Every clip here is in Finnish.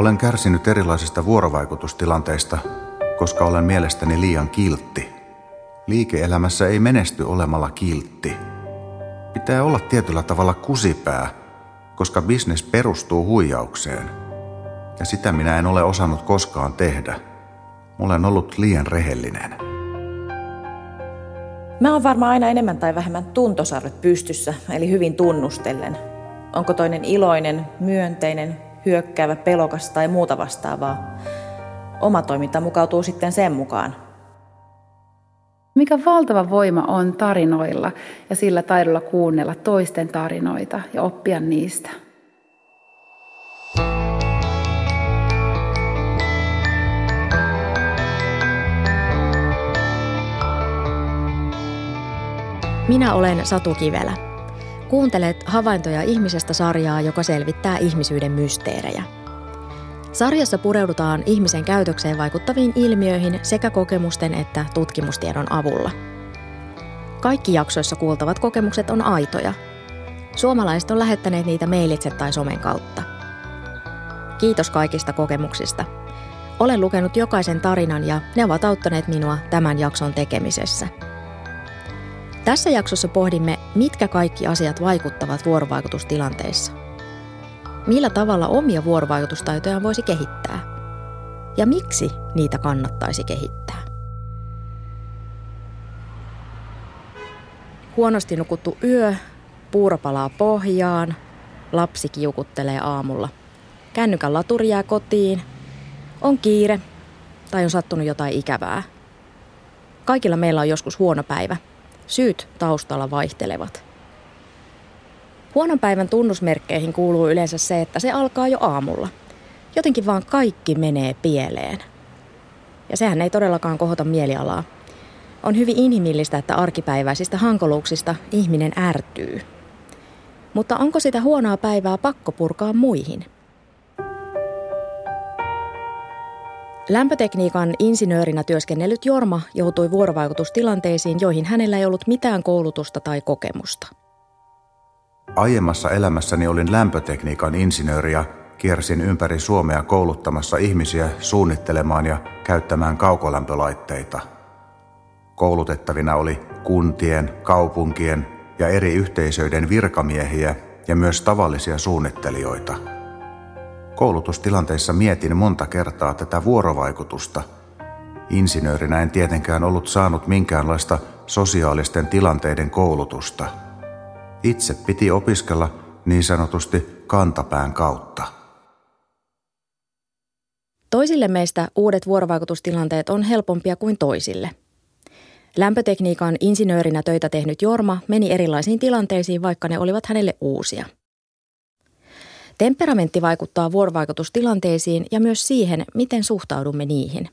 Olen kärsinyt erilaisista vuorovaikutustilanteista, koska olen mielestäni liian kiltti. Liike-elämässä ei menesty olemalla kiltti. Pitää olla tietyllä tavalla kusipää, koska bisnes perustuu huijaukseen. Ja sitä minä en ole osannut koskaan tehdä. Olen ollut liian rehellinen. Mä oon varmaan aina enemmän tai vähemmän tuntosarvet pystyssä, eli hyvin tunnustellen. Onko toinen iloinen, myönteinen, hyökkäävä, pelokas tai muuta vastaavaa. Oma toiminta mukautuu sitten sen mukaan. Mikä valtava voima on tarinoilla ja sillä taidolla kuunnella toisten tarinoita ja oppia niistä. Minä olen Satu Kivelä. Kuuntelet havaintoja ihmisestä sarjaa, joka selvittää ihmisyyden mysteerejä. Sarjassa pureudutaan ihmisen käytökseen vaikuttaviin ilmiöihin sekä kokemusten että tutkimustiedon avulla. Kaikki jaksoissa kuultavat kokemukset on aitoja. Suomalaiset on lähettäneet niitä mailitse tai somen kautta. Kiitos kaikista kokemuksista. Olen lukenut jokaisen tarinan ja ne ovat auttaneet minua tämän jakson tekemisessä – tässä jaksossa pohdimme, mitkä kaikki asiat vaikuttavat vuorovaikutustilanteissa. Millä tavalla omia vuorovaikutustaitoja voisi kehittää? Ja miksi niitä kannattaisi kehittää? Huonosti nukuttu yö, puuro palaa pohjaan, lapsi kiukuttelee aamulla. Kännykän laturi jää kotiin, on kiire tai on sattunut jotain ikävää. Kaikilla meillä on joskus huono päivä – Syyt taustalla vaihtelevat. Huonon päivän tunnusmerkkeihin kuuluu yleensä se, että se alkaa jo aamulla. Jotenkin vaan kaikki menee pieleen. Ja sehän ei todellakaan kohota mielialaa. On hyvin inhimillistä, että arkipäiväisistä hankaluuksista ihminen ärtyy. Mutta onko sitä huonoa päivää pakko purkaa muihin – Lämpötekniikan insinöörinä työskennellyt Jorma joutui vuorovaikutustilanteisiin, joihin hänellä ei ollut mitään koulutusta tai kokemusta. Aiemmassa elämässäni olin lämpötekniikan insinööri ja kiersin ympäri Suomea kouluttamassa ihmisiä suunnittelemaan ja käyttämään kaukolämpölaitteita. Koulutettavina oli kuntien, kaupunkien ja eri yhteisöiden virkamiehiä ja myös tavallisia suunnittelijoita – Koulutustilanteissa mietin monta kertaa tätä vuorovaikutusta. Insinöörinä en tietenkään ollut saanut minkäänlaista sosiaalisten tilanteiden koulutusta. Itse piti opiskella niin sanotusti kantapään kautta. Toisille meistä uudet vuorovaikutustilanteet on helpompia kuin toisille. Lämpötekniikan insinöörinä töitä tehnyt Jorma meni erilaisiin tilanteisiin, vaikka ne olivat hänelle uusia – Temperamentti vaikuttaa vuorovaikutustilanteisiin ja myös siihen, miten suhtaudumme niihin.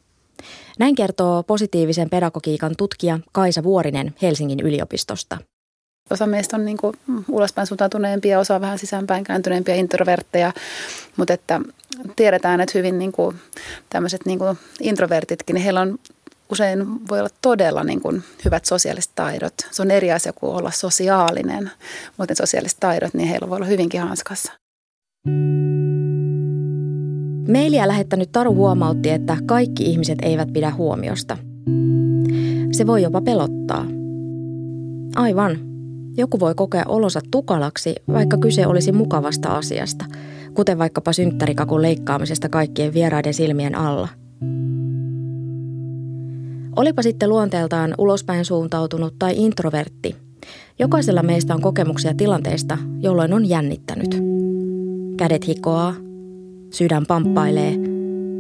Näin kertoo positiivisen pedagogiikan tutkija Kaisa Vuorinen Helsingin yliopistosta. Osa meistä on niin kuin ulospäin suuntautuneempia, osa on vähän sisäänpäin kääntyneempiä introvertteja, mutta että tiedetään, että hyvin niin kuin tämmöiset niin kuin introvertitkin, niin heillä on usein voi olla todella niin kuin hyvät sosiaaliset taidot. Se on eri asia kuin olla sosiaalinen, mutta sosiaaliset taidot, niin heillä voi olla hyvinkin hanskassa. Mailia lähettänyt Taru huomautti, että kaikki ihmiset eivät pidä huomiosta. Se voi jopa pelottaa. Aivan. Joku voi kokea olonsa tukalaksi, vaikka kyse olisi mukavasta asiasta, kuten vaikkapa synttärikakun leikkaamisesta kaikkien vieraiden silmien alla. Olipa sitten luonteeltaan ulospäin suuntautunut tai introvertti, jokaisella meistä on kokemuksia tilanteista, jolloin on jännittänyt. Kädet hikoaa, sydän pamppailee,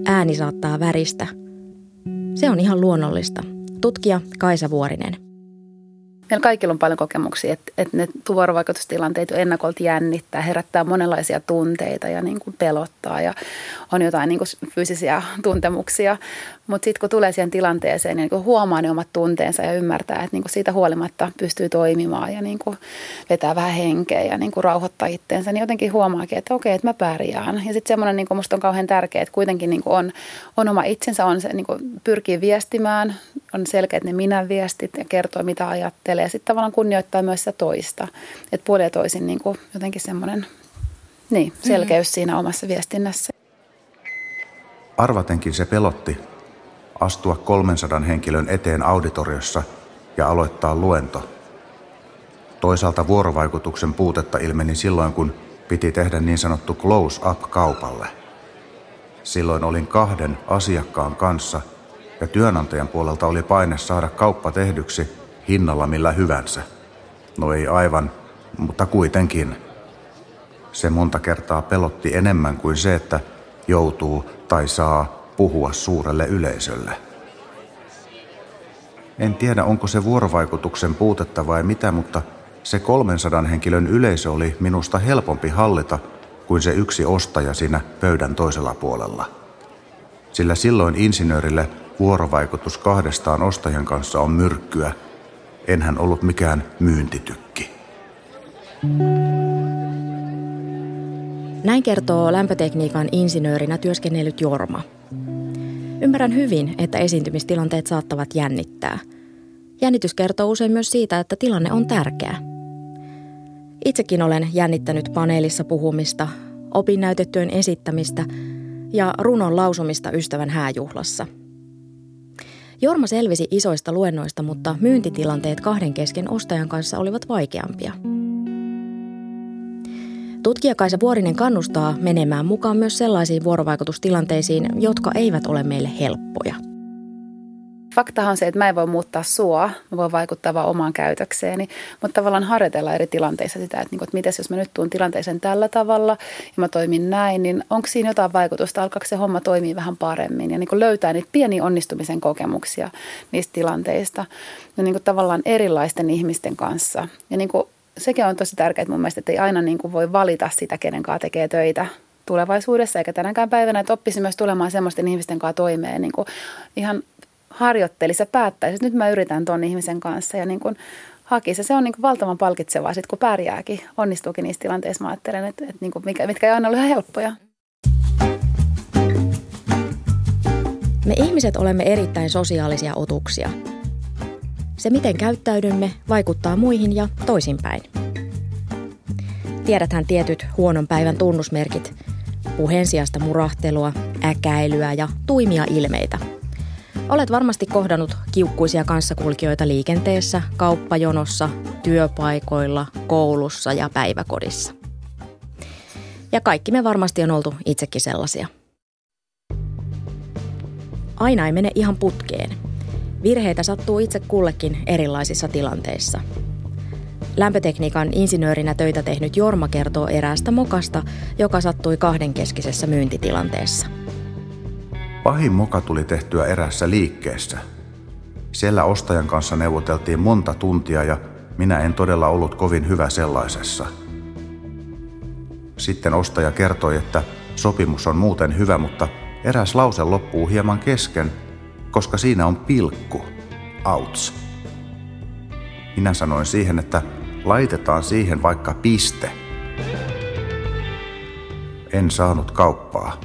ääni saattaa väristä. Se on ihan luonnollista. Tutkija Kaisa Vuorinen – Meillä kaikilla on paljon kokemuksia, että, että ne vuorovaikutustilanteet ennakolta jännittää, herättää monenlaisia tunteita ja niin kuin pelottaa ja on jotain niin kuin fyysisiä tuntemuksia. Mutta sitten kun tulee siihen tilanteeseen, niin, niin huomaa ne omat tunteensa ja ymmärtää, että niin kuin siitä huolimatta pystyy toimimaan ja niin kuin vetää vähän henkeä ja niin kuin rauhoittaa itteensä, niin jotenkin huomaakin, että okei, että mä pärjään. Ja sitten semmoinen niin musta on kauhean tärkeää, että kuitenkin niin kuin on, on oma itsensä, on se, niin kuin pyrkii viestimään, on selkeät ne minä viestit ja kertoo mitä ajattelee ja sitten tavallaan kunnioittaa myös sitä toista. Että puoli ja toisin niin kuin jotenkin semmoinen niin, selkeys mm. siinä omassa viestinnässä. Arvatenkin se pelotti astua 300 henkilön eteen auditoriossa ja aloittaa luento. Toisaalta vuorovaikutuksen puutetta ilmeni silloin, kun piti tehdä niin sanottu close-up kaupalle. Silloin olin kahden asiakkaan kanssa ja työnantajan puolelta oli paine saada kauppa tehdyksi hinnalla millä hyvänsä. No ei aivan, mutta kuitenkin. Se monta kertaa pelotti enemmän kuin se, että joutuu tai saa puhua suurelle yleisölle. En tiedä, onko se vuorovaikutuksen puutetta vai mitä, mutta se 300 henkilön yleisö oli minusta helpompi hallita kuin se yksi ostaja siinä pöydän toisella puolella. Sillä silloin insinöörille vuorovaikutus kahdestaan ostajan kanssa on myrkkyä. Enhän ollut mikään myyntitykki. Näin kertoo lämpötekniikan insinöörinä työskennellyt Jorma. Ymmärrän hyvin, että esiintymistilanteet saattavat jännittää. Jännitys kertoo usein myös siitä, että tilanne on tärkeä. Itsekin olen jännittänyt paneelissa puhumista, opinnäytetyön esittämistä ja runon lausumista ystävän hääjuhlassa. Jorma selvisi isoista luennoista, mutta myyntitilanteet kahden kesken ostajan kanssa olivat vaikeampia – Tutkija Kaisa Vuorinen kannustaa menemään mukaan myös sellaisiin vuorovaikutustilanteisiin, jotka eivät ole meille helppoja. Faktahan on se, että mä en voi muuttaa sua, mä voin vaikuttaa vaan omaan käytökseeni, mutta tavallaan harjoitella eri tilanteissa sitä, että, niin kuin, että mitäs jos mä nyt tuun tilanteeseen tällä tavalla ja mä toimin näin, niin onko siinä jotain vaikutusta, alkaako se homma toimii vähän paremmin ja niin kuin löytää niitä pieniä onnistumisen kokemuksia niistä tilanteista ja niin kuin tavallaan erilaisten ihmisten kanssa. Ja niin kuin sekin on tosi tärkeää mun mielestä, että ei aina niin kuin voi valita sitä, kenen kanssa tekee töitä tulevaisuudessa, eikä tänäkään päivänä, että oppisi myös tulemaan semmoisten ihmisten kanssa toimeen niin kuin ihan harjoittelisi ja päättäisi, että nyt mä yritän ton ihmisen kanssa ja niin kuin hakisi. Se on niin kuin valtavan palkitsevaa sitten, kun pärjääkin, onnistuukin niissä tilanteissa. Mä ajattelen, että, että niin kuin mikä, mitkä ei aina ole ihan helppoja. Me ihmiset olemme erittäin sosiaalisia otuksia. Se, miten käyttäydymme, vaikuttaa muihin ja toisinpäin. Tiedäthän tietyt huonon päivän tunnusmerkit. Puheen sijasta murahtelua, äkäilyä ja tuimia ilmeitä. Olet varmasti kohdannut kiukkuisia kanssakulkijoita liikenteessä, kauppajonossa, työpaikoilla, koulussa ja päiväkodissa. Ja kaikki me varmasti on oltu itsekin sellaisia. Aina ei mene ihan putkeen – Virheitä sattuu itse kullekin erilaisissa tilanteissa. Lämpötekniikan insinöörinä töitä tehnyt Jorma kertoo eräästä mokasta, joka sattui kahdenkeskisessä myyntitilanteessa. Pahin moka tuli tehtyä erässä liikkeessä. Siellä ostajan kanssa neuvoteltiin monta tuntia ja minä en todella ollut kovin hyvä sellaisessa. Sitten ostaja kertoi, että sopimus on muuten hyvä, mutta eräs lause loppuu hieman kesken – koska siinä on pilkku. Outs. Minä sanoin siihen, että laitetaan siihen vaikka piste. En saanut kauppaa.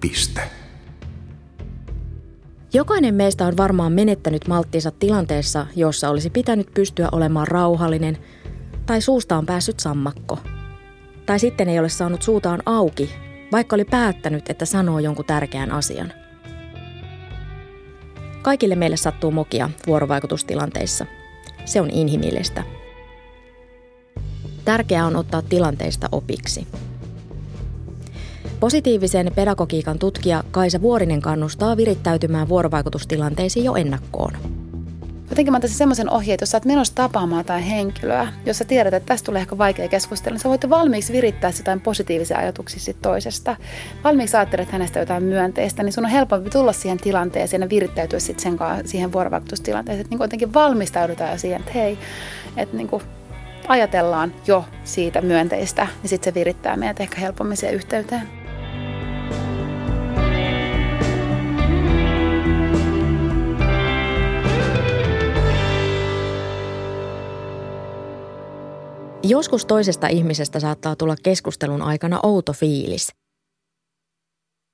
Piste. Jokainen meistä on varmaan menettänyt malttinsa tilanteessa, jossa olisi pitänyt pystyä olemaan rauhallinen, tai suusta on päässyt sammakko. Tai sitten ei ole saanut suutaan auki, vaikka oli päättänyt, että sanoo jonkun tärkeän asian – Kaikille meille sattuu mokia vuorovaikutustilanteissa. Se on inhimillistä. Tärkeää on ottaa tilanteista opiksi. Positiivisen pedagogiikan tutkija Kaisa Vuorinen kannustaa virittäytymään vuorovaikutustilanteisiin jo ennakkoon. Jotenkin mä antaisin semmoisen ohjeen, että jos sä oot menossa tapaamaan tai henkilöä, jos sä tiedät, että tästä tulee ehkä vaikea keskustella, niin sä voit valmiiksi virittää jotain positiivisia ajatuksia sit toisesta. Valmiiksi ajattelet hänestä jotain myönteistä, niin sun on helpompi tulla siihen tilanteeseen ja virittäytyä sit sen kanssa siihen vuorovaikutustilanteeseen. Niin jotenkin valmistaudutaan jo siihen, että hei, että niin ajatellaan jo siitä myönteistä, niin sitten se virittää meidät ehkä helpommin siihen yhteyteen. Joskus toisesta ihmisestä saattaa tulla keskustelun aikana outo fiilis.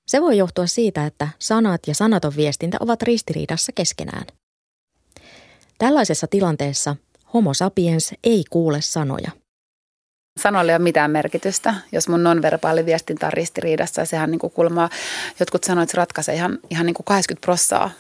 Se voi johtua siitä, että sanat ja sanaton viestintä ovat ristiriidassa keskenään. Tällaisessa tilanteessa homo sapiens ei kuule sanoja. Sanoilla ei ole mitään merkitystä, jos mun nonverbaali viestintä on ristiriidassa. Sehän niin kuin kuulemma, jotkut sanoivat, että se ratkaisee ihan, ihan niin kuin 80 prossaa,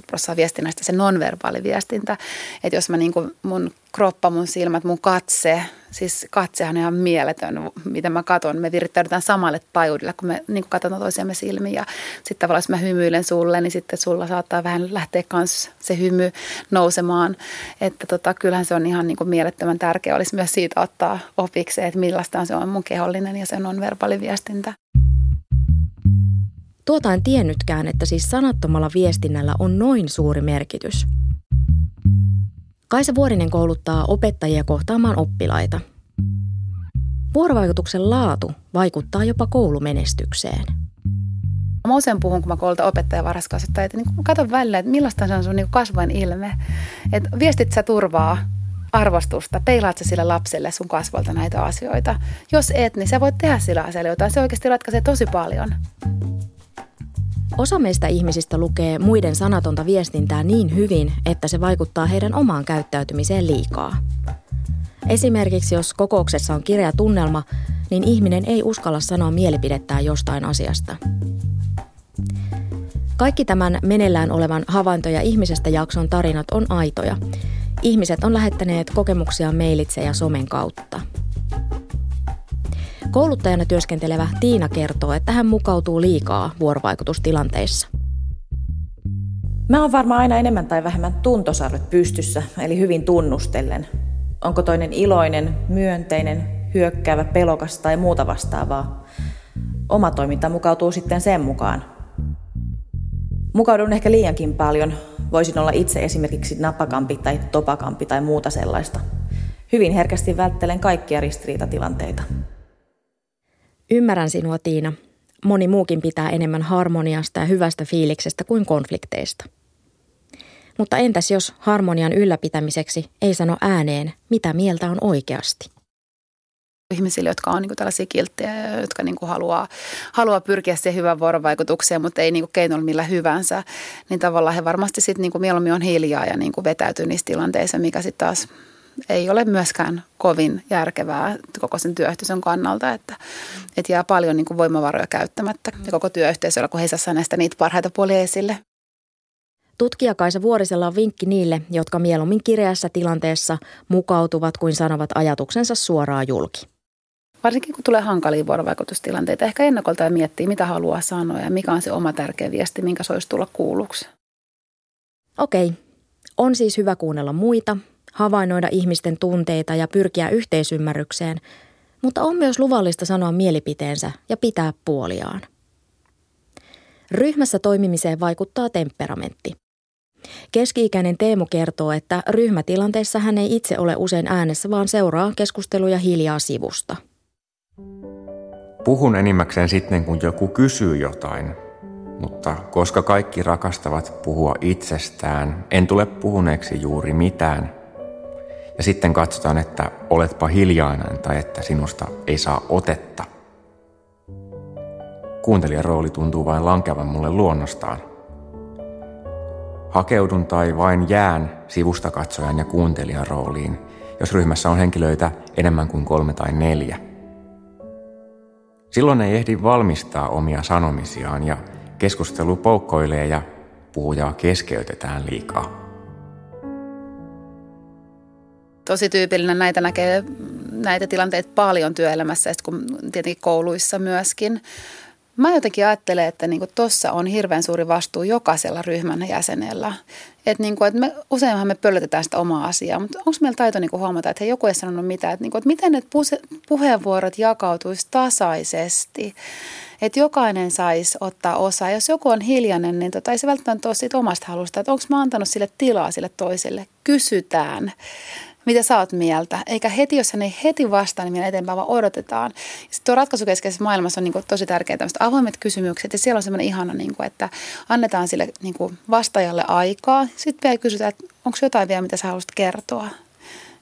70-80 prossaa viestinnästä se nonverbaali viestintä. Että jos mä niin kuin mun kroppa, mun silmät, mun katse, siis katsehan on ihan mieletön, miten mä katon. Me virittäydytään samalle taajuudelle, kun me niin katsotaan toisiamme silmiin. Ja sitten tavallaan, jos mä hymyilen sulle, niin sitten sulla saattaa vähän lähteä kans se hymy nousemaan. Että tota, kyllähän se on ihan niin mielettömän tärkeä. Olisi myös siitä ottaa opiksi, että millaista se on mun kehollinen ja sen on verbaaliviestintä. Tuota en tiennytkään, että siis sanattomalla viestinnällä on noin suuri merkitys – Kaisa Vuorinen kouluttaa opettajia kohtaamaan oppilaita. Vuorovaikutuksen laatu vaikuttaa jopa koulumenestykseen. Mä usein puhun, kun mä koulutan opettaja varhaiskasvattajia, että niin katon välillä, että millaista se on sun niin kasvojen ilme. Että viestit sä turvaa arvostusta, peilaat sä sille lapselle sun kasvolta näitä asioita. Jos et, niin sä voit tehdä sillä asialla jotain. Se oikeasti ratkaisee tosi paljon. Osa meistä ihmisistä lukee muiden sanatonta viestintää niin hyvin, että se vaikuttaa heidän omaan käyttäytymiseen liikaa. Esimerkiksi jos kokouksessa on kireä tunnelma, niin ihminen ei uskalla sanoa mielipidettään jostain asiasta. Kaikki tämän meneillään olevan havaintoja ihmisestä jakson tarinat on aitoja. Ihmiset on lähettäneet kokemuksia mailitse ja somen kautta – Kouluttajana työskentelevä Tiina kertoo, että hän mukautuu liikaa vuorovaikutustilanteissa. Mä oon varmaan aina enemmän tai vähemmän tuntosarvet pystyssä, eli hyvin tunnustellen. Onko toinen iloinen, myönteinen, hyökkäävä, pelokas tai muuta vastaavaa. Oma toiminta mukautuu sitten sen mukaan. Mukaudun ehkä liiankin paljon. Voisin olla itse esimerkiksi napakampi tai topakampi tai muuta sellaista. Hyvin herkästi välttelen kaikkia ristiriitatilanteita. Ymmärrän sinua, Tiina. Moni muukin pitää enemmän harmoniasta ja hyvästä fiiliksestä kuin konflikteista. Mutta entäs jos harmonian ylläpitämiseksi ei sano ääneen, mitä mieltä on oikeasti? ihmisille, jotka on niin tällaisia kilttejä jotka niin haluaa, haluaa pyrkiä siihen hyvään vuorovaikutukseen, mutta ei niin keinoilla millä hyvänsä, niin tavallaan he varmasti sitten niin mieluummin on hiljaa ja niin vetäytyy niissä tilanteissa, mikä sitten taas ei ole myöskään kovin järkevää koko sen työyhteisön kannalta, että, että jää paljon niin kuin voimavaroja käyttämättä ja koko työyhteisöllä, kun he saa näistä niitä parhaita puolia esille. Tutkija Kaisa Vuorisella on vinkki niille, jotka mieluummin kireässä tilanteessa mukautuvat kuin sanovat ajatuksensa suoraan julki. Varsinkin kun tulee hankalia vuorovaikutustilanteita, ehkä ennakolta ja miettii, mitä haluaa sanoa ja mikä on se oma tärkeä viesti, minkä se olisi tulla kuulluksi. Okei, on siis hyvä kuunnella muita havainnoida ihmisten tunteita ja pyrkiä yhteisymmärrykseen, mutta on myös luvallista sanoa mielipiteensä ja pitää puoliaan. Ryhmässä toimimiseen vaikuttaa temperamentti. Keski-ikäinen Teemu kertoo, että ryhmätilanteessa hän ei itse ole usein äänessä, vaan seuraa keskusteluja hiljaa sivusta. Puhun enimmäkseen sitten, kun joku kysyy jotain, mutta koska kaikki rakastavat puhua itsestään, en tule puhuneeksi juuri mitään – ja sitten katsotaan, että oletpa hiljainen tai että sinusta ei saa otetta. Kuuntelijan rooli tuntuu vain lankevan mulle luonnostaan. Hakeudun tai vain jään sivustakatsojan ja kuuntelijan rooliin, jos ryhmässä on henkilöitä enemmän kuin kolme tai neljä. Silloin ei ehdi valmistaa omia sanomisiaan ja keskustelu poukkoilee ja puhujaa keskeytetään liikaa tosi tyypillinen. Näitä näkee näitä tilanteita paljon työelämässä ja kun tietenkin kouluissa myöskin. Mä jotenkin ajattelen, että niin tuossa on hirveän suuri vastuu jokaisella ryhmän jäsenellä. Että niin kuin, että me, useinhan me pöllötetään sitä omaa asiaa, mutta onko meillä taito niin huomata, että he joku ei sanonut mitään. Että, niin kuin, miten ne puheenvuorot jakautuisi tasaisesti että jokainen saisi ottaa osaa. Jos joku on hiljainen, niin tota, ei se välttämättä ole siitä omasta halusta, että onko mä antanut sille tilaa sille toiselle. Kysytään mitä sä oot mieltä. Eikä heti, jos hän ei heti vastaa, niin eteenpäin, vaan odotetaan. Sitten tuo ratkaisukeskeisessä maailmassa on niin kuin tosi tärkeää tämmöiset avoimet kysymykset. Ja siellä on semmoinen ihana, niin kuin, että annetaan sille niin kuin vastaajalle aikaa. Sitten vielä kysytään, että onko jotain vielä, mitä sä haluaisit kertoa.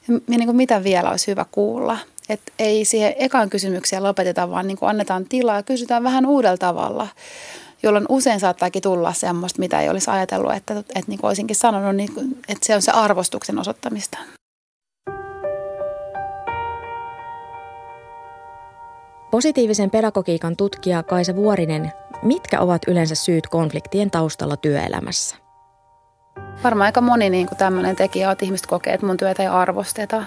Ja niin kuin mitä vielä olisi hyvä kuulla. Että ei siihen ekaan kysymyksiä lopeteta, vaan niin kuin annetaan tilaa ja kysytään vähän uudella tavalla jolloin usein saattaakin tulla semmoista, mitä ei olisi ajatellut, että, että niin kuin olisinkin sanonut, niin, että se on se arvostuksen osoittamista. Positiivisen pedagogiikan tutkija Kaisa Vuorinen, mitkä ovat yleensä syyt konfliktien taustalla työelämässä? Varmaan aika moni niin kuin tämmöinen tekijä on, että ihmiset kokee, että mun työtä ei arvosteta.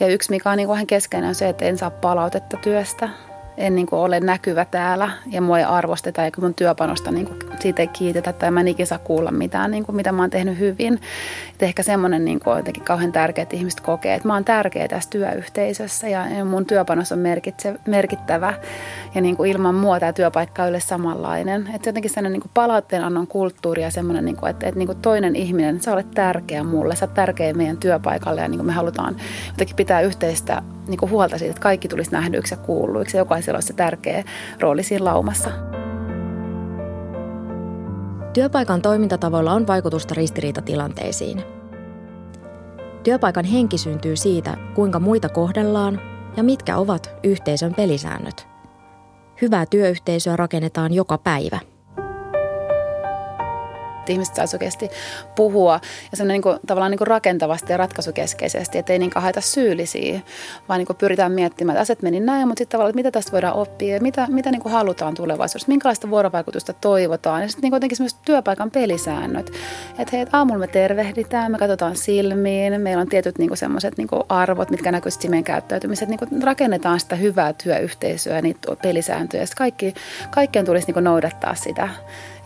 Ja yksi, mikä on niin kuin keskeinen, on se, että en saa palautetta työstä en niin kuin ole näkyvä täällä ja mua ei arvosteta eikä mun työpanosta niin kuin siitä ei kiitetä tai mä en ikinä saa kuulla mitään, niin kuin mitä mä oon tehnyt hyvin. Et ehkä semmoinen niin kuin jotenkin kauhean tärkeä, että ihmiset kokee, että mä oon tärkeä tässä työyhteisössä ja mun työpanos on merkitse, merkittävä ja niin kuin ilman mua tämä työpaikka on yleensä samanlainen. Että jotenkin sellainen niin kuin palautteenannon kulttuuri ja semmoinen, niin kuin, että, että niin kuin toinen ihminen, sä olet tärkeä mulle, sä oot tärkeä meidän työpaikalle ja niin kuin me halutaan jotenkin pitää yhteistä niin kuin huolta siitä, että kaikki tulisi nähdyiksi ja kuulluiksi jokaisella olisi se tärkeä rooli siinä laumassa. Työpaikan toimintatavoilla on vaikutusta ristiriitatilanteisiin. Työpaikan henki syntyy siitä, kuinka muita kohdellaan ja mitkä ovat yhteisön pelisäännöt. Hyvää työyhteisöä rakennetaan joka päivä – että ihmiset saisi oikeasti puhua ja niin kuin, tavallaan niin kuin rakentavasti ja ratkaisukeskeisesti, että ei niin haeta syyllisiä, vaan niin kuin pyritään miettimään, että asiat meni näin, mutta sitten tavallaan, että mitä tästä voidaan oppia ja mitä, mitä niin kuin halutaan tulevaisuudessa, minkälaista vuorovaikutusta toivotaan. Ja sitten niin jotenkin myös työpaikan pelisäännöt, että hei, että aamulla me tervehditään, me katsotaan silmiin, meillä on tietyt niin semmoiset niin arvot, mitkä näkyvät meidän käyttäytymisessä, että niin rakennetaan sitä hyvää työyhteisöä ja niitä pelisääntöjä. Kaikki, kaikkien tulisi niin noudattaa sitä,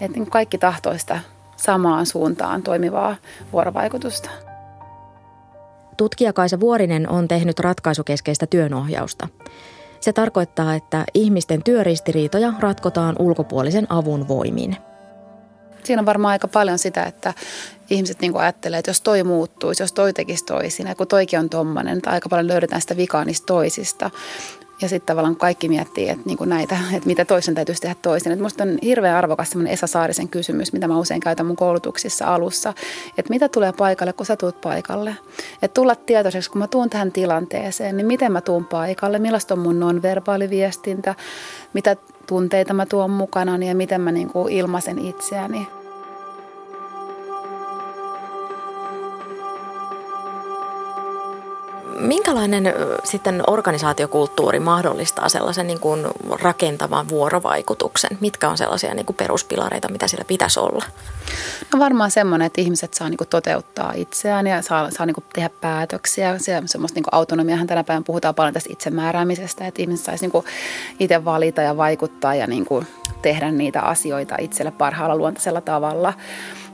että niin kaikki tahtoista samaan suuntaan toimivaa vuorovaikutusta. Tutkija Kaisa Vuorinen on tehnyt ratkaisukeskeistä työnohjausta. Se tarkoittaa, että ihmisten työristiriitoja ratkotaan ulkopuolisen avun voimin. Siinä on varmaan aika paljon sitä, että ihmiset niin ajattelee, että jos toi muuttuisi, jos toi tekisi toisin, ja kun toikin on tommonen, että aika paljon löydetään sitä vikaa niistä toisista. Ja sitten tavallaan kaikki miettii, että niinku näitä, että mitä toisen täytyisi tehdä toisin. Että musta on hirveän arvokas semmoinen Esa Saarisen kysymys, mitä mä usein käytän mun koulutuksissa alussa. Että mitä tulee paikalle, kun sä tuut paikalle. Että tulla tietoiseksi, kun mä tuun tähän tilanteeseen, niin miten mä tuun paikalle, millaista on mun nonverbaaliviestintä, mitä tunteita mä tuon mukana ja miten mä niinku ilmaisen itseäni. Minkälainen sitten organisaatiokulttuuri mahdollistaa sellaisen niin kuin rakentavan vuorovaikutuksen? Mitkä on sellaisia niin kuin peruspilareita, mitä sillä pitäisi olla? No varmaan semmoinen, että ihmiset saa niin kuin toteuttaa itseään ja saa, saa niin kuin tehdä päätöksiä. Se, semmoista niin kuin autonomiahan tänä päivänä puhutaan paljon tästä itsemääräämisestä, että ihmiset saisi niin kuin itse valita ja vaikuttaa ja niin kuin tehdä niitä asioita itselle parhaalla luontaisella tavalla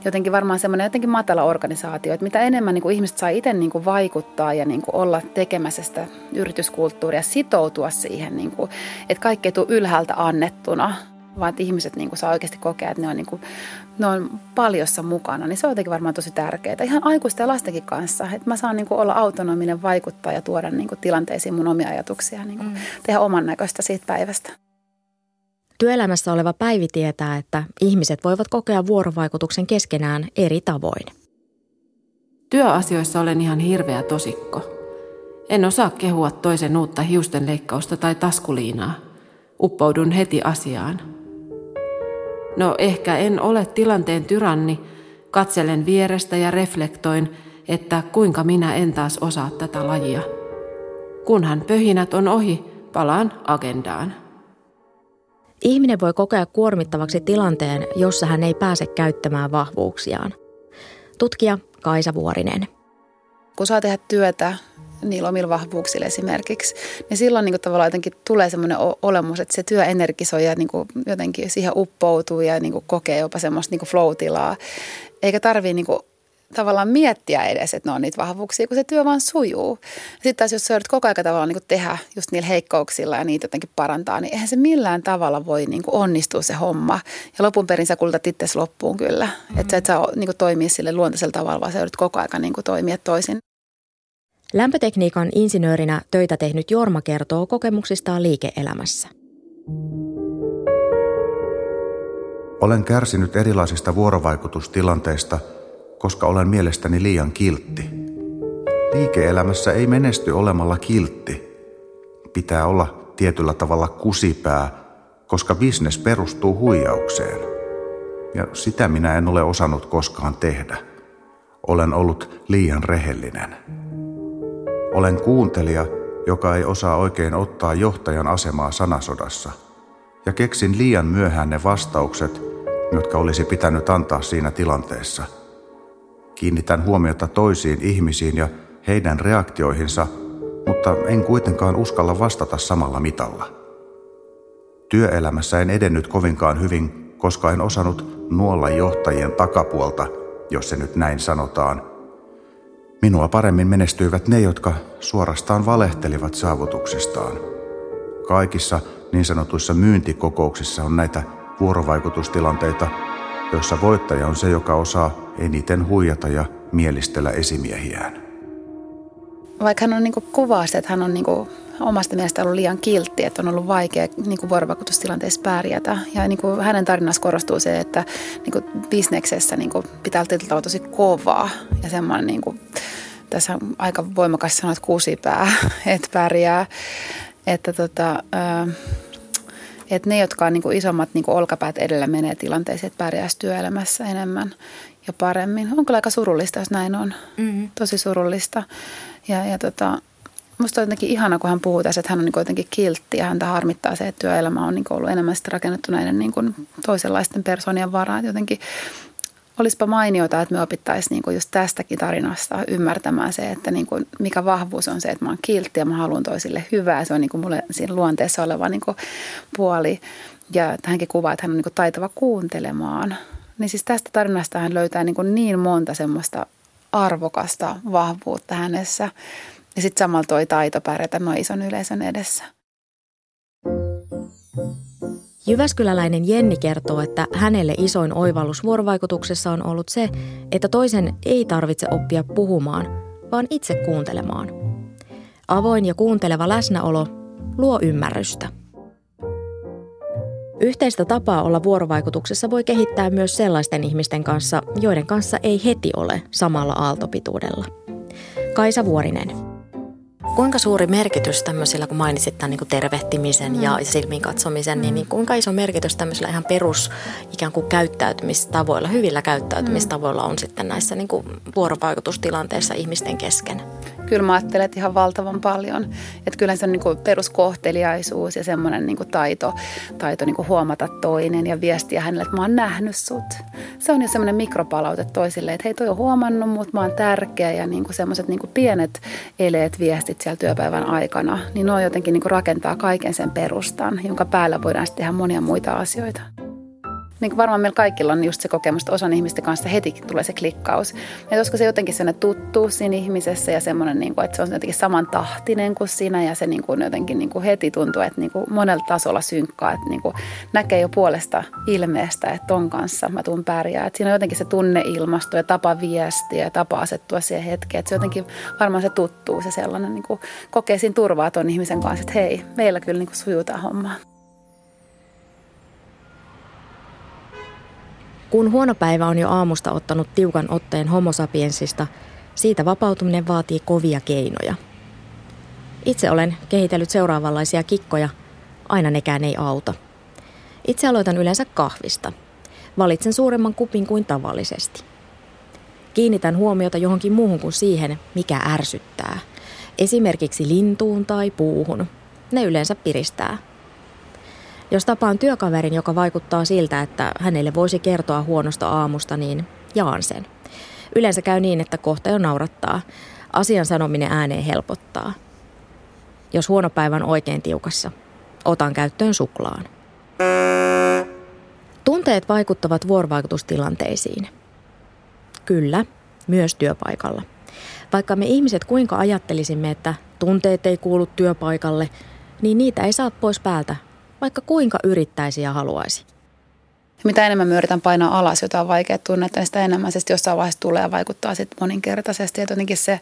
jotenkin varmaan semmoinen jotenkin matala organisaatio, että mitä enemmän niin kuin ihmiset saa itse niin kuin vaikuttaa ja niin kuin olla tekemässä sitä yrityskulttuuria, sitoutua siihen, niin kuin, että kaikki ei tule ylhäältä annettuna, vaan että ihmiset niin kuin saa oikeasti kokea, että ne on, niin kuin, ne on paljossa mukana, niin se on jotenkin varmaan tosi tärkeää. Ihan aikuisten ja lastenkin kanssa, että mä saan niin kuin olla autonominen, vaikuttaa ja tuoda niin kuin tilanteisiin mun omia ajatuksia, niin kuin mm. tehdä oman näköistä siitä päivästä. Työelämässä oleva Päivi tietää, että ihmiset voivat kokea vuorovaikutuksen keskenään eri tavoin. Työasioissa olen ihan hirveä tosikko. En osaa kehua toisen uutta hiustenleikkausta tai taskuliinaa. Uppoudun heti asiaan. No ehkä en ole tilanteen tyranni, katselen vierestä ja reflektoin, että kuinka minä en taas osaa tätä lajia. Kunhan pöhinät on ohi, palaan agendaan. Ihminen voi kokea kuormittavaksi tilanteen, jossa hän ei pääse käyttämään vahvuuksiaan. Tutkija Kaisa Vuorinen. Kun saa tehdä työtä niillä omilla vahvuuksilla esimerkiksi, niin silloin niin kuin tavallaan jotenkin tulee semmoinen olemus, että se työ energisoi ja niin kuin jotenkin siihen uppoutuu ja niin kuin kokee jopa semmoista niin kuin flow-tilaa. Eikä tarvitse niin kuin tavallaan miettiä edes, että ne on niitä vahvuuksia, kun se työ vaan sujuu. Sitten taas jos sä yrität koko ajan tavallaan niin tehdä just niillä heikkouksilla ja niitä jotenkin parantaa, niin eihän se millään tavalla voi niin onnistua se homma. Ja lopun perin sä kultat itse loppuun kyllä. Mm-hmm. Että sä et saa niin toimia sille luontaisella tavalla, vaan sä yrität koko ajan niin toimia toisin. Lämpötekniikan insinöörinä töitä tehnyt Jorma kertoo kokemuksistaan liike-elämässä. Olen kärsinyt erilaisista vuorovaikutustilanteista – koska olen mielestäni liian kiltti. Liike-elämässä ei menesty olemalla kiltti. Pitää olla tietyllä tavalla kusipää, koska bisnes perustuu huijaukseen. Ja sitä minä en ole osannut koskaan tehdä. Olen ollut liian rehellinen. Olen kuuntelija joka ei osaa oikein ottaa johtajan asemaa sanasodassa. Ja keksin liian myöhään ne vastaukset, jotka olisi pitänyt antaa siinä tilanteessa. Kiinnitän huomiota toisiin ihmisiin ja heidän reaktioihinsa, mutta en kuitenkaan uskalla vastata samalla mitalla. Työelämässä en edennyt kovinkaan hyvin, koska en osannut nuolla johtajien takapuolta, jos se nyt näin sanotaan. Minua paremmin menestyivät ne, jotka suorastaan valehtelivat saavutuksistaan. Kaikissa niin sanotuissa myyntikokouksissa on näitä vuorovaikutustilanteita, joissa voittaja on se, joka osaa eniten huijata ja mielistellä esimiehiään. Vaikka hän on niin kuvaa sitä, että hän on niin omasta mielestä ollut liian kiltti, että on ollut vaikea niin kuin vuorovaikutustilanteessa pärjätä. Ja niin kuin hänen tarinassa korostuu se, että niin kuin bisneksessä niin kuin pitää olla tosi kovaa ja semmoinen, niin kuin, tässä on aika voimakas sanoa, että kuusipää, että pärjää. Että tota, että ne, jotka on niin kuin isommat niin kuin olkapäät edellä menee tilanteeseen, että pärjäisi työelämässä enemmän ja paremmin. On kyllä aika surullista, jos näin on. Mm-hmm. Tosi surullista. Ja, ja tota, Musta on jotenkin ihana, kun hän puhuu tässä, että hän on niin jotenkin kiltti ja häntä harmittaa se, että työelämä on niin ollut enemmän sitten rakennettu näiden niin kuin toisenlaisten persoonien varaan. Jotenkin olisipa mainiota, että me opittaisiin niin just tästäkin tarinasta ymmärtämään se, että niin kuin mikä vahvuus on se, että mä oon kiltti ja mä haluan toisille hyvää. Se on niin kuin mulle siinä luonteessa oleva niin kuin puoli. Ja hänkin kuvaa, että hän on niin kuin taitava kuuntelemaan. Niin siis tästä tarinasta hän löytää niin, kuin niin monta semmoista arvokasta vahvuutta hänessä. Ja sitten samalla toi taito pärjätä noin ison yleisön edessä. Jyväskyläläinen Jenni kertoo, että hänelle isoin oivallus vuorovaikutuksessa on ollut se, että toisen ei tarvitse oppia puhumaan, vaan itse kuuntelemaan. Avoin ja kuunteleva läsnäolo luo ymmärrystä. Yhteistä tapaa olla vuorovaikutuksessa voi kehittää myös sellaisten ihmisten kanssa, joiden kanssa ei heti ole samalla aaltopituudella. Kaisa Vuorinen. Kuinka suuri merkitys tämmöisillä, kun mainitsit tämän niin kuin tervehtimisen mm. ja silmiin katsomisen, niin, niin kuinka iso merkitys tämmöisillä ihan perus ikään kuin käyttäytymistavoilla, hyvillä käyttäytymistavoilla on sitten näissä niin kuin vuorovaikutustilanteissa ihmisten kesken? Kyllä mä ajattelen, että ihan valtavan paljon. Että kyllä se on niin kuin peruskohteliaisuus ja semmoinen niin kuin taito, taito niin kuin huomata toinen ja viestiä hänelle, että mä oon nähnyt sut. Se on jo semmoinen mikropalaute toisille, että hei toi on huomannut mut, mä oon tärkeä ja niin kuin semmoiset niin kuin pienet eleet viestit siellä työpäivän aikana, niin ne jotenkin niin kuin rakentaa kaiken sen perustan, jonka päällä voidaan sitten tehdä monia muita asioita. Niin kuin varmaan meillä kaikilla on just se kokemus, että osan ihmisten kanssa heti tulee se klikkaus. Ja koska se jotenkin sellainen tuttu siinä ihmisessä ja semmoinen, niin kuin, että se on jotenkin samantahtinen kuin sinä ja se niin kuin jotenkin niin kuin heti tuntuu, että niin kuin monella tasolla synkkaa, että niin kuin näkee jo puolesta ilmeestä, että ton kanssa mä tuun pärjää. Että siinä on jotenkin se tunneilmasto ja tapa viestiä ja tapa asettua siihen hetkeen. Että se jotenkin varmaan se tuttuu se sellainen, niin kuin kokee siinä turvaa ton ihmisen kanssa, että hei, meillä kyllä niin kuin sujuu tämä homma. Kun huono päivä on jo aamusta ottanut tiukan otteen homosapiensista, siitä vapautuminen vaatii kovia keinoja. Itse olen kehitellyt seuraavanlaisia kikkoja, aina nekään ei auta. Itse aloitan yleensä kahvista. Valitsen suuremman kupin kuin tavallisesti. Kiinnitän huomiota johonkin muuhun kuin siihen, mikä ärsyttää. Esimerkiksi lintuun tai puuhun. Ne yleensä piristää. Jos tapaan työkaverin, joka vaikuttaa siltä, että hänelle voisi kertoa huonosta aamusta, niin jaan sen. Yleensä käy niin, että kohta jo naurattaa. Asian sanominen ääneen helpottaa. Jos huono päivä on oikein tiukassa, otan käyttöön suklaan. Tunteet vaikuttavat vuorovaikutustilanteisiin. Kyllä, myös työpaikalla. Vaikka me ihmiset kuinka ajattelisimme, että tunteet ei kuulu työpaikalle, niin niitä ei saa pois päältä, vaikka kuinka yrittäisi ja haluaisi. Mitä enemmän me yritän painaa alas jotain vaikeaa tunnetta, niin sitä enemmän se jossain vaiheessa tulee ja vaikuttaa sitten moninkertaisesti. Ja jotenkin se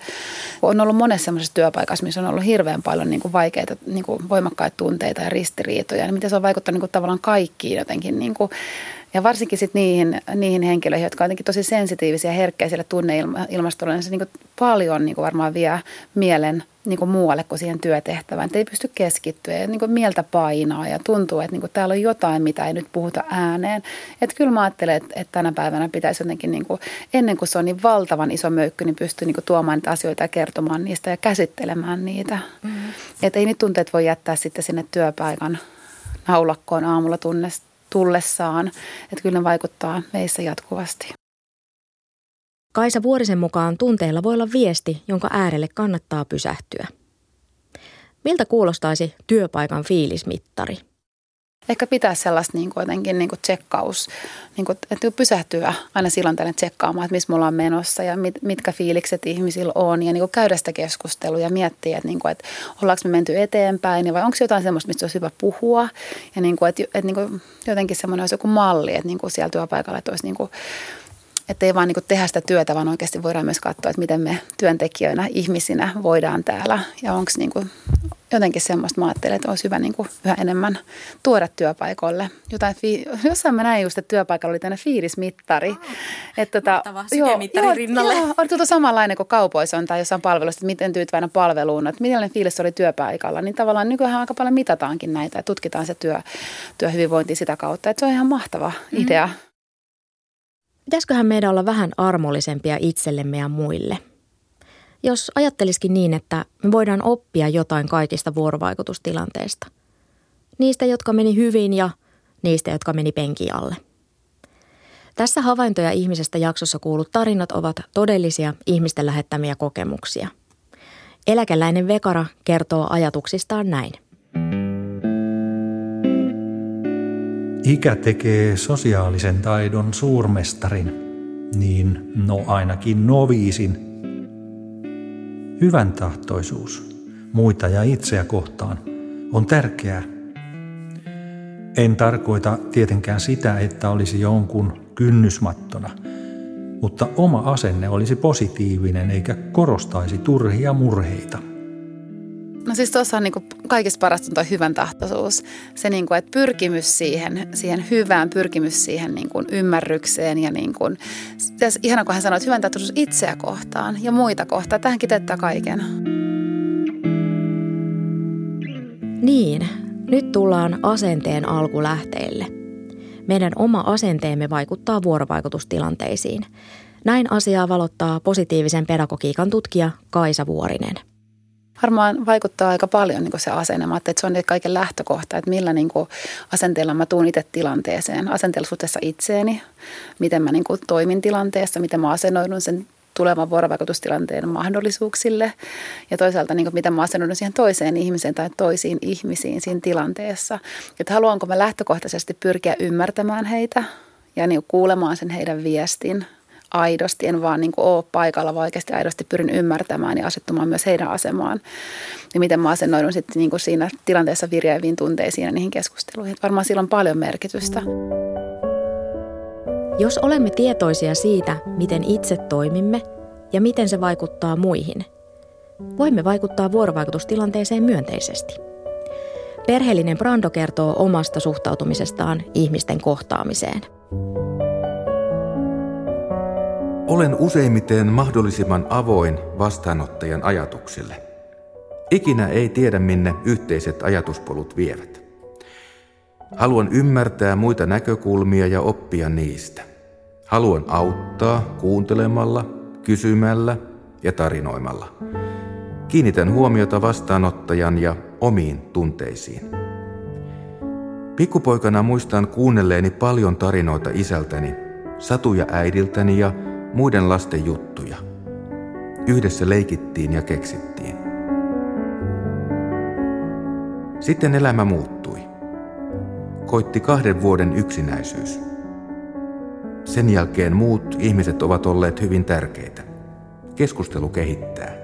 on ollut monessa sellaisessa työpaikassa, missä on ollut hirveän paljon niin kuin vaikeita, niin kuin voimakkaita tunteita ja ristiriitoja. Niin miten se on vaikuttanut niin kuin tavallaan kaikkiin jotenkin niin kuin Ja varsinkin sitten niihin, niihin henkilöihin, jotka on jotenkin tosi sensitiivisiä ja herkkäisille tunneilmastolle, niin se niin paljon niin varmaan vie mielen niin kuin muualle kuin siihen työtehtävään. Että ei pysty keskittyä ja niin kuin mieltä painaa ja tuntuu, että niin kuin täällä on jotain, mitä ei nyt puhuta ääneen. Että kyllä mä ajattelen, että, että tänä päivänä pitäisi jotenkin, niin kuin, ennen kuin se on niin valtavan iso möykky, niin pystyy niin kuin tuomaan niitä asioita ja kertomaan niistä ja käsittelemään niitä. Mm-hmm. Että ei niitä tunteet voi jättää sitten sinne työpaikan naulakkoon aamulla tunnesta tullessaan. Että kyllä ne vaikuttaa meissä jatkuvasti. Kaisa Vuorisen mukaan tunteilla voi olla viesti, jonka äärelle kannattaa pysähtyä. Miltä kuulostaisi työpaikan fiilismittari? Ehkä pitää sellaista niin kuin jotenkin niin kuin tsekkaus, niin kuin, että pysähtyä aina silloin tänne tsekkaamaan, että missä me ollaan menossa ja mit, mitkä fiilikset ihmisillä on ja niin kuin käydä sitä keskustelua ja miettiä, että, niin kuin, että ollaanko me menty eteenpäin vai onko jotain sellaista, mistä olisi hyvä puhua. Ja niin kuin, että, että niin kuin jotenkin semmoinen olisi joku malli, että niin kuin siellä työpaikalla, että olisi niin kuin, että ei vaan niin tehdä sitä työtä, vaan oikeasti voidaan myös katsoa, että miten me työntekijöinä, ihmisinä voidaan täällä. Ja onko niin jotenkin semmoista, mä ajattelen, että olisi hyvä niin kuin yhä enemmän tuoda työpaikoille. Jotain fi- jossain mä näin just, että työpaikalla oli tänne fiilismittari. Oh, että tota, joo, joo, rinnalle. Joo, on tuota samanlainen kuin kaupoissa on tai jossain palvelussa, että miten tyytyväinen palveluun, että millainen fiilis oli työpaikalla. Niin tavallaan nykyään aika paljon mitataankin näitä ja tutkitaan se työ, työhyvinvointi sitä kautta. Että se on ihan mahtava mm. idea. Pitäisiköhän meidän olla vähän armollisempia itsellemme ja muille? Jos ajattelisikin niin, että me voidaan oppia jotain kaikista vuorovaikutustilanteista. Niistä, jotka meni hyvin ja niistä, jotka meni penki alle. Tässä havaintoja ihmisestä jaksossa kuulut tarinat ovat todellisia ihmisten lähettämiä kokemuksia. Eläkeläinen Vekara kertoo ajatuksistaan näin. Ikä tekee sosiaalisen taidon suurmestarin, niin no ainakin noviisin. Hyvän tahtoisuus muita ja itseä kohtaan on tärkeää. En tarkoita tietenkään sitä, että olisi jonkun kynnysmattona, mutta oma asenne olisi positiivinen eikä korostaisi turhia murheita – No siis tuossa on niin kuin kaikista parasta on tuo hyvän tahtoisuus. Se, niin kuin, että pyrkimys siihen, siihen hyvään, pyrkimys siihen niin kuin ymmärrykseen ja niin kuin, ihana kun hän sanoi, että hyvän tahtoisuus itseä kohtaan ja muita kohtaan. Tähän kiteyttää kaiken. Niin, nyt tullaan asenteen alkulähteille. Meidän oma asenteemme vaikuttaa vuorovaikutustilanteisiin. Näin asiaa valottaa positiivisen pedagogiikan tutkija Kaisa Vuorinen – varmaan vaikuttaa aika paljon niin se asenne. Mä että se on kaiken lähtökohta, että millä niin asenteella mä tuun itse tilanteeseen. Asenteella suhteessa itseeni, miten mä niin toimin tilanteessa, miten mä asennoidun sen tulevan vuorovaikutustilanteen mahdollisuuksille ja toisaalta niin kuin, miten mä asennoidun siihen toiseen ihmiseen tai toisiin ihmisiin siinä tilanteessa. Että haluanko mä lähtökohtaisesti pyrkiä ymmärtämään heitä ja niin kuulemaan sen heidän viestin – aidosti, en vaan niin kuin ole paikalla, vaan oikeasti aidosti pyrin ymmärtämään ja asettumaan myös heidän asemaan. Ja miten mä asennoidun sitten niin kuin siinä tilanteessa virjääviin tunteisiin ja niihin keskusteluihin. Varmaan sillä on paljon merkitystä. Jos olemme tietoisia siitä, miten itse toimimme ja miten se vaikuttaa muihin, voimme vaikuttaa vuorovaikutustilanteeseen myönteisesti. Perheellinen Brando kertoo omasta suhtautumisestaan ihmisten kohtaamiseen. Olen useimmiten mahdollisimman avoin vastaanottajan ajatuksille. Ikinä ei tiedä, minne yhteiset ajatuspolut vievät. Haluan ymmärtää muita näkökulmia ja oppia niistä. Haluan auttaa kuuntelemalla, kysymällä ja tarinoimalla. Kiinnitän huomiota vastaanottajan ja omiin tunteisiin. Pikkupoikana muistan kuunnelleeni paljon tarinoita isältäni, satuja äidiltäni ja muiden lasten juttuja. Yhdessä leikittiin ja keksittiin. Sitten elämä muuttui. Koitti kahden vuoden yksinäisyys. Sen jälkeen muut ihmiset ovat olleet hyvin tärkeitä. Keskustelu kehittää.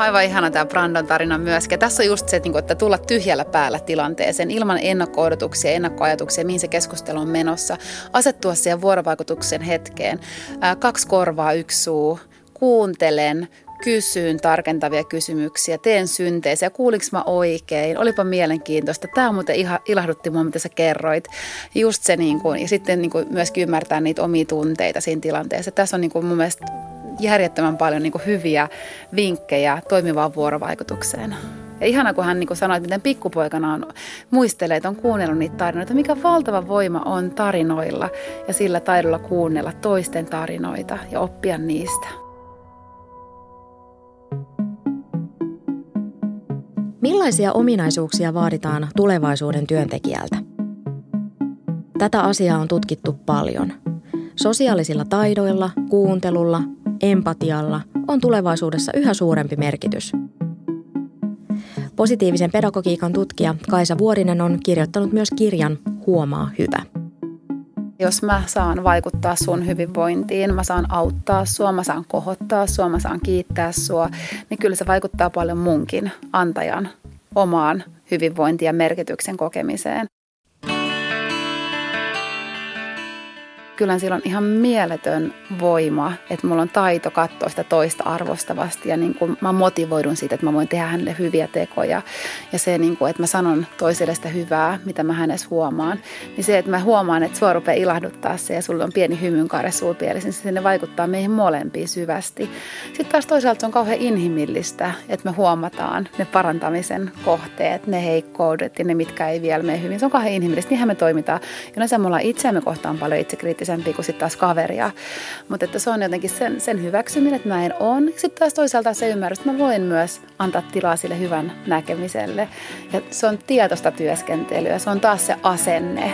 Aivan ihana tämä Brandon tarina myöskin. Tässä on just se, että niinku, tulla tyhjällä päällä tilanteeseen ilman ennakko-odotuksia, ennakkoajatuksia, mihin se keskustelu on menossa. Asettua siihen vuorovaikutuksen hetkeen. Kaksi korvaa, yksi suu. Kuuntelen, kysyn tarkentavia kysymyksiä, teen synteisiä, kuulinko mä oikein, olipa mielenkiintoista. Tämä muuten ilahdutti mua, mitä sä kerroit. Just se, niin kuin, ja sitten niin kuin myöskin ymmärtää niitä omia tunteita siinä tilanteessa. Tässä on niin kuin mun mielestä järjettömän paljon niin kuin hyviä vinkkejä toimivaan vuorovaikutukseen. Ja ihana, kun hän niin kuin sanoi, että miten pikkupoikana on, muistelee, että on kuunnellut niitä tarinoita, mikä valtava voima on tarinoilla ja sillä taidolla kuunnella toisten tarinoita ja oppia niistä. Millaisia ominaisuuksia vaaditaan tulevaisuuden työntekijältä? Tätä asiaa on tutkittu paljon. Sosiaalisilla taidoilla, kuuntelulla, empatialla on tulevaisuudessa yhä suurempi merkitys. Positiivisen pedagogiikan tutkija Kaisa Vuorinen on kirjoittanut myös kirjan Huomaa hyvä. Jos mä saan vaikuttaa sun hyvinvointiin, mä saan auttaa sua, mä saan kohottaa sua, mä saan kiittää sua, niin kyllä se vaikuttaa paljon munkin antajan omaan hyvinvointiin ja merkityksen kokemiseen. Kyllä sillä on ihan mieletön voima, että mulla on taito katsoa sitä toista arvostavasti ja niin kuin mä motivoidun siitä, että mä voin tehdä hänelle hyviä tekoja ja se, niin kuin, että mä sanon toiselle sitä hyvää, mitä mä hänessä huomaan, niin se, että mä huomaan, että sua rupeaa ilahduttaa se ja sulla on pieni hymynkaare suupielessä, niin se ne vaikuttaa meihin molempiin syvästi. Sitten taas toisaalta se on kauhean inhimillistä, että me huomataan ne parantamisen kohteet, ne heikkoudet ja ne, mitkä ei vielä mene hyvin. Se on kauhean inhimillistä, niinhän me toimitaan. Ja me ollaan itseämme kohtaan paljon itsekriittisiä kriittisempi kuin sitten taas kaveria. Mutta että se on jotenkin sen, sen hyväksyminen, että näin on. Sitten taas toisaalta se ymmärrys, että mä voin myös antaa tilaa sille hyvän näkemiselle. Ja se on tietoista työskentelyä, se on taas se asenne.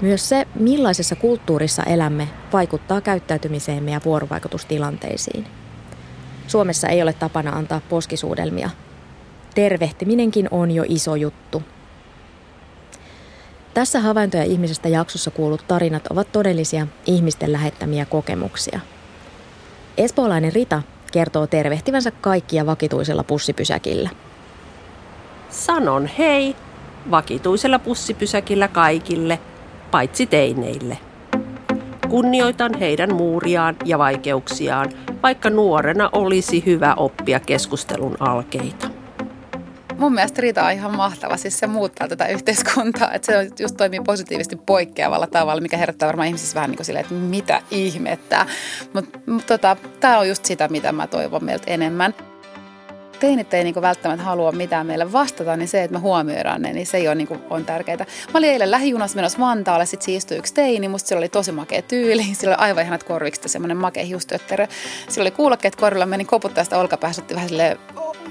Myös se, millaisessa kulttuurissa elämme, vaikuttaa käyttäytymiseemme ja vuorovaikutustilanteisiin. Suomessa ei ole tapana antaa poskisuudelmia. Tervehtiminenkin on jo iso juttu. Tässä havaintoja ihmisestä jaksossa kuulut tarinat ovat todellisia ihmisten lähettämiä kokemuksia. Espoolainen Rita kertoo tervehtivänsä kaikkia vakituisella pussipysäkillä. Sanon hei vakituisella pussipysäkillä kaikille, paitsi teineille. Kunnioitan heidän muuriaan ja vaikeuksiaan, vaikka nuorena olisi hyvä oppia keskustelun alkeita. Mun mielestä Rita on ihan mahtava. Siis se muuttaa tätä yhteiskuntaa. Että se just toimii positiivisesti poikkeavalla tavalla, mikä herättää varmaan ihmisissä vähän niin kuin silleen, että mitä ihmettä. Mutta mut, tota, tämä on just sitä, mitä mä toivon meiltä enemmän teinit ei niinku välttämättä halua mitään meille vastata, niin se, että me huomioidaan ne, niin se ei ole niinku, on tärkeää. Mä olin eilen lähijunassa menossa Vantaalle, sit siinä istui yksi teini, musta sillä oli tosi makea tyyli, sillä oli aivan ihanat korvikset semmoinen makea hiustötterö. Sillä oli kuulokkeet korvilla, menin koputtaa sitä olkapäästä, vähän silleen,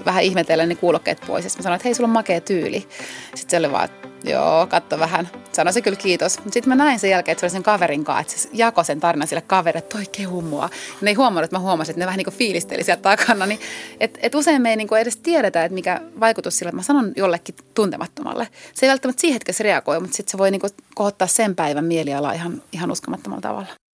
vähän ihmetellen niin kuulokkeet pois. Ja mä sanoin, että hei, sulla on makea tyyli. Sitten se oli vaan, joo, katso vähän. Sanoin se kyllä kiitos. Sitten mä näin sen jälkeen, että se oli sen kaverin kanssa, että se jakoi sen tarinan sille kaverille, että toi kehu mua. Ja ne ei huomannut, että mä huomasin, että ne vähän niin kuin fiilisteli sieltä takana. Niin, et, et usein me ei niin kuin edes tiedetä, että mikä vaikutus sillä, että mä sanon jollekin tuntemattomalle. Se ei välttämättä siihen hetkessä reagoi, mutta sitten se voi niin kuin kohottaa sen päivän mielialaa ihan, ihan uskomattomalla tavalla.